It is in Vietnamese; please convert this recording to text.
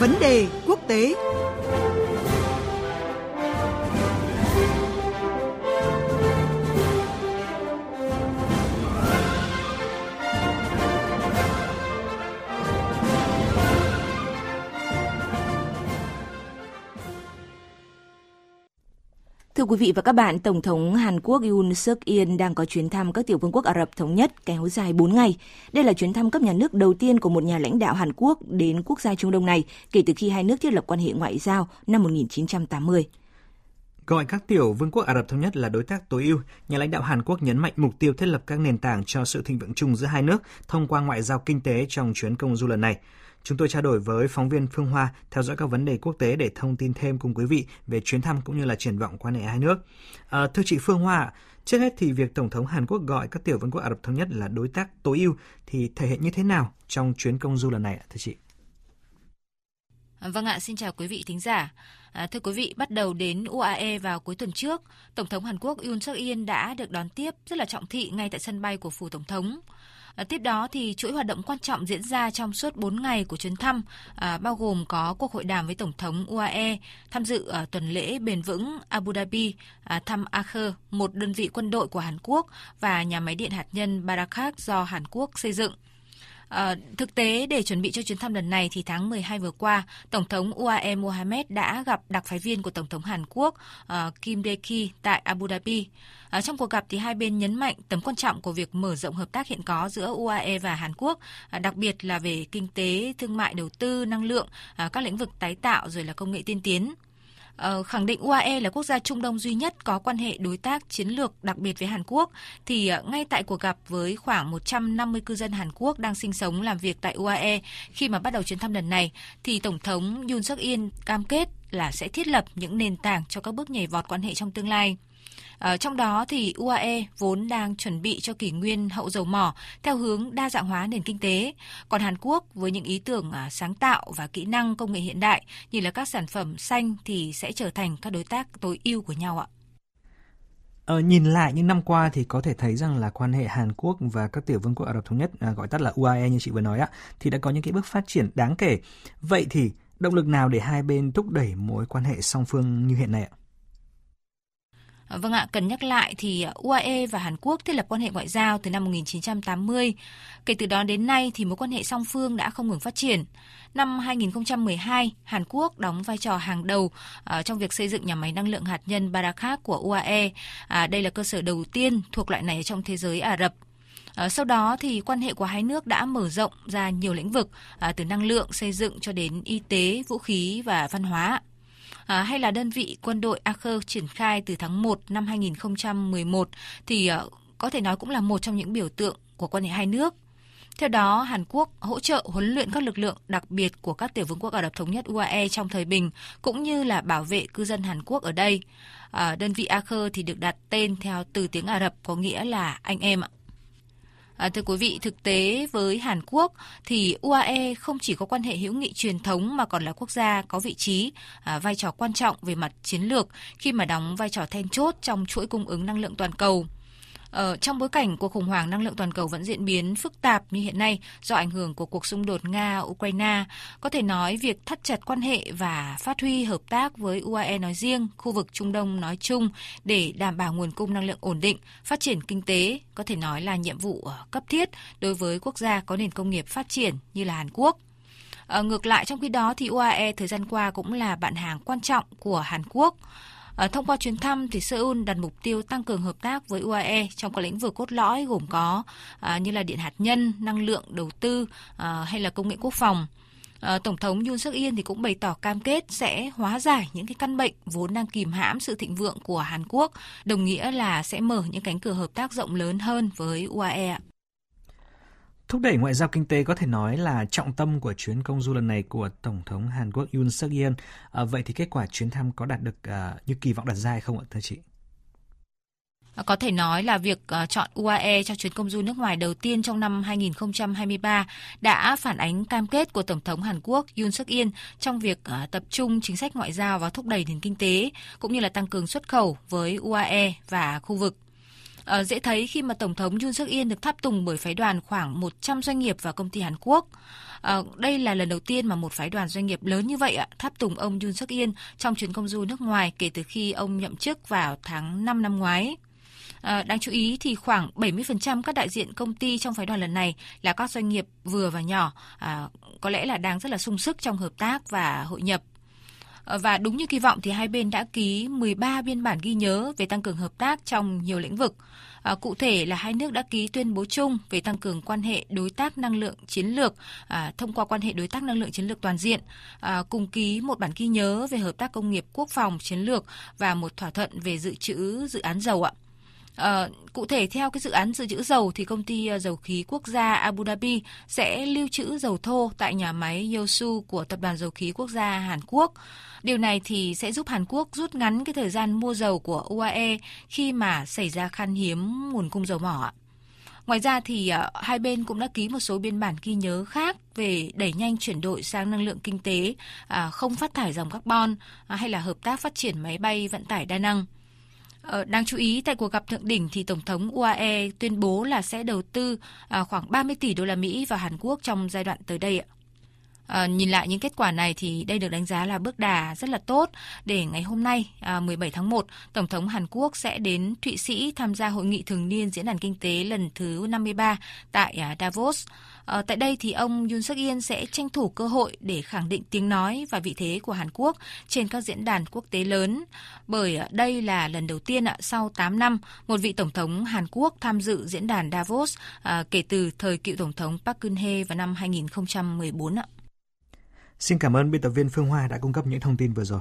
Vấn đề quốc tế. Quý vị và các bạn, Tổng thống Hàn Quốc Yoon suk yeol đang có chuyến thăm các tiểu vương quốc Ả Rập Thống Nhất kéo dài 4 ngày. Đây là chuyến thăm cấp nhà nước đầu tiên của một nhà lãnh đạo Hàn Quốc đến quốc gia Trung Đông này kể từ khi hai nước thiết lập quan hệ ngoại giao năm 1980. Gọi các tiểu vương quốc Ả Rập Thống Nhất là đối tác tối ưu, nhà lãnh đạo Hàn Quốc nhấn mạnh mục tiêu thiết lập các nền tảng cho sự thịnh vượng chung giữa hai nước thông qua ngoại giao kinh tế trong chuyến công du lần này. Chúng tôi trao đổi với phóng viên Phương Hoa theo dõi các vấn đề quốc tế để thông tin thêm cùng quý vị về chuyến thăm cũng như là triển vọng quan hệ hai nước. À, thưa chị Phương Hoa, trước hết thì việc Tổng thống Hàn Quốc gọi các tiểu vương quốc Ả Rập Thống Nhất là đối tác tối ưu thì thể hiện như thế nào trong chuyến công du lần này thưa chị? Vâng ạ, xin chào quý vị thính giả. À, thưa quý vị, bắt đầu đến UAE vào cuối tuần trước, Tổng thống Hàn Quốc Yoon suk yeol đã được đón tiếp rất là trọng thị ngay tại sân bay của phủ Tổng thống. À, tiếp đó thì chuỗi hoạt động quan trọng diễn ra trong suốt 4 ngày của chuyến thăm, à, bao gồm có cuộc hội đàm với Tổng thống UAE, tham dự ở tuần lễ bền vững Abu Dhabi, à, thăm Akher, một đơn vị quân đội của Hàn Quốc và nhà máy điện hạt nhân Barakat do Hàn Quốc xây dựng. À, thực tế, để chuẩn bị cho chuyến thăm lần này thì tháng 12 vừa qua, Tổng thống UAE Mohamed đã gặp đặc phái viên của Tổng thống Hàn Quốc uh, Kim Dae-ki tại Abu Dhabi. À, trong cuộc gặp thì hai bên nhấn mạnh tầm quan trọng của việc mở rộng hợp tác hiện có giữa UAE và Hàn Quốc, à, đặc biệt là về kinh tế, thương mại, đầu tư, năng lượng, à, các lĩnh vực tái tạo rồi là công nghệ tiên tiến. Ờ, khẳng định UAE là quốc gia Trung Đông duy nhất có quan hệ đối tác chiến lược đặc biệt với Hàn Quốc, thì ờ, ngay tại cuộc gặp với khoảng 150 cư dân Hàn Quốc đang sinh sống làm việc tại UAE khi mà bắt đầu chuyến thăm lần này, thì Tổng thống Yoon suk yeol cam kết là sẽ thiết lập những nền tảng cho các bước nhảy vọt quan hệ trong tương lai. À, trong đó thì UAE vốn đang chuẩn bị cho kỷ nguyên hậu dầu mỏ theo hướng đa dạng hóa nền kinh tế, còn Hàn Quốc với những ý tưởng à, sáng tạo và kỹ năng công nghệ hiện đại như là các sản phẩm xanh thì sẽ trở thành các đối tác tối ưu của nhau ạ. Ờ, nhìn lại những năm qua thì có thể thấy rằng là quan hệ Hàn Quốc và các tiểu vương quốc Ả Rập Thống Nhất, à, gọi tắt là UAE như chị vừa nói ạ thì đã có những cái bước phát triển đáng kể. Vậy thì động lực nào để hai bên thúc đẩy mối quan hệ song phương như hiện nay ạ? Vâng ạ, cần nhắc lại thì UAE và Hàn Quốc thiết lập quan hệ ngoại giao từ năm 1980. Kể từ đó đến nay thì mối quan hệ song phương đã không ngừng phát triển. Năm 2012, Hàn Quốc đóng vai trò hàng đầu à, trong việc xây dựng nhà máy năng lượng hạt nhân Barakat của UAE. À, đây là cơ sở đầu tiên thuộc loại này trong thế giới Ả Rập. À, sau đó thì quan hệ của hai nước đã mở rộng ra nhiều lĩnh vực từ năng lượng, xây dựng cho đến y tế, vũ khí và văn hóa à, hay là đơn vị quân đội Akher triển khai từ tháng 1 năm 2011 thì à, có thể nói cũng là một trong những biểu tượng của quan hệ hai nước. Theo đó, Hàn Quốc hỗ trợ huấn luyện các lực lượng đặc biệt của các tiểu vương quốc Ả Rập Thống Nhất UAE trong thời bình, cũng như là bảo vệ cư dân Hàn Quốc ở đây. À, đơn vị Akher thì được đặt tên theo từ tiếng Ả Rập có nghĩa là anh em ạ. À, thưa quý vị, thực tế với Hàn Quốc thì UAE không chỉ có quan hệ hữu nghị truyền thống mà còn là quốc gia có vị trí, à, vai trò quan trọng về mặt chiến lược khi mà đóng vai trò then chốt trong chuỗi cung ứng năng lượng toàn cầu. Ờ, trong bối cảnh cuộc khủng hoảng năng lượng toàn cầu vẫn diễn biến phức tạp như hiện nay do ảnh hưởng của cuộc xung đột Nga-Ukraine, có thể nói việc thắt chặt quan hệ và phát huy hợp tác với UAE nói riêng, khu vực Trung Đông nói chung để đảm bảo nguồn cung năng lượng ổn định, phát triển kinh tế có thể nói là nhiệm vụ ờ, cấp thiết đối với quốc gia có nền công nghiệp phát triển như là Hàn Quốc. À, ngược lại trong khi đó thì UAE thời gian qua cũng là bạn hàng quan trọng của Hàn Quốc. À, thông qua chuyến thăm thì Seoul đặt mục tiêu tăng cường hợp tác với UAE trong các lĩnh vực cốt lõi gồm có à, như là điện hạt nhân, năng lượng, đầu tư à, hay là công nghệ quốc phòng. À, Tổng thống Yoon suk yeol thì cũng bày tỏ cam kết sẽ hóa giải những cái căn bệnh vốn đang kìm hãm sự thịnh vượng của Hàn Quốc, đồng nghĩa là sẽ mở những cánh cửa hợp tác rộng lớn hơn với UAE. Thúc đẩy ngoại giao kinh tế có thể nói là trọng tâm của chuyến công du lần này của Tổng thống Hàn Quốc Yoon suk yeol. À, vậy thì kết quả chuyến thăm có đạt được à, như kỳ vọng đặt ra hay không ạ, thưa chị? À, có thể nói là việc à, chọn UAE cho chuyến công du nước ngoài đầu tiên trong năm 2023 đã phản ánh cam kết của Tổng thống Hàn Quốc Yoon suk yeol trong việc à, tập trung chính sách ngoại giao và thúc đẩy nền kinh tế cũng như là tăng cường xuất khẩu với UAE và khu vực. À, dễ thấy khi mà Tổng thống Yoon suk yeol được tháp tùng bởi phái đoàn khoảng 100 doanh nghiệp và công ty Hàn Quốc. À, đây là lần đầu tiên mà một phái đoàn doanh nghiệp lớn như vậy ạ tháp tùng ông Yoon suk yeol trong chuyến công du nước ngoài kể từ khi ông nhậm chức vào tháng 5 năm ngoái. À, đáng chú ý thì khoảng 70% các đại diện công ty trong phái đoàn lần này là các doanh nghiệp vừa và nhỏ, à, có lẽ là đang rất là sung sức trong hợp tác và hội nhập. Ờ, và đúng như kỳ vọng thì hai bên đã ký 13 biên bản ghi nhớ về tăng cường hợp tác trong nhiều lĩnh vực. À, cụ thể là hai nước đã ký tuyên bố chung về tăng cường quan hệ đối tác năng lượng chiến lược à, thông qua quan hệ đối tác năng lượng chiến lược toàn diện, à, cùng ký một bản ghi nhớ về hợp tác công nghiệp quốc phòng chiến lược và một thỏa thuận về dự trữ dự án dầu ạ. À, cụ thể theo cái dự án dự trữ dầu thì công ty ờ, dầu khí quốc gia Abu Dhabi sẽ lưu trữ dầu thô tại nhà máy Yosu của tập đoàn dầu khí quốc gia Hàn Quốc. Điều này thì sẽ giúp Hàn Quốc rút ngắn cái thời gian mua dầu của UAE khi mà xảy ra khan hiếm nguồn cung dầu mỏ. Ngoài ra thì ờ, hai bên cũng đã ký một số biên bản ghi nhớ khác về đẩy nhanh chuyển đổi sang năng lượng kinh tế, à, không phát thải dòng carbon à, hay là hợp tác phát triển máy bay vận tải đa năng. Ờ, đáng chú ý, tại cuộc gặp thượng đỉnh thì tổng thống UAE tuyên bố là sẽ đầu tư à, khoảng 30 tỷ đô la Mỹ vào Hàn Quốc trong giai đoạn tới đây ạ. À, nhìn lại những kết quả này thì đây được đánh giá là bước đà rất là tốt để ngày hôm nay à, 17 tháng 1, Tổng thống Hàn Quốc sẽ đến Thụy Sĩ tham gia hội nghị thường niên diễn đàn kinh tế lần thứ 53 tại à, Davos. À, tại đây thì ông Yoon suk yeol sẽ tranh thủ cơ hội để khẳng định tiếng nói và vị thế của Hàn Quốc trên các diễn đàn quốc tế lớn. Bởi à, đây là lần đầu tiên à, sau 8 năm một vị tổng thống Hàn Quốc tham dự diễn đàn Davos à, kể từ thời cựu tổng thống Park Geun-hye vào năm 2014 ạ. Xin cảm ơn biên tập viên Phương Hoa đã cung cấp những thông tin vừa rồi.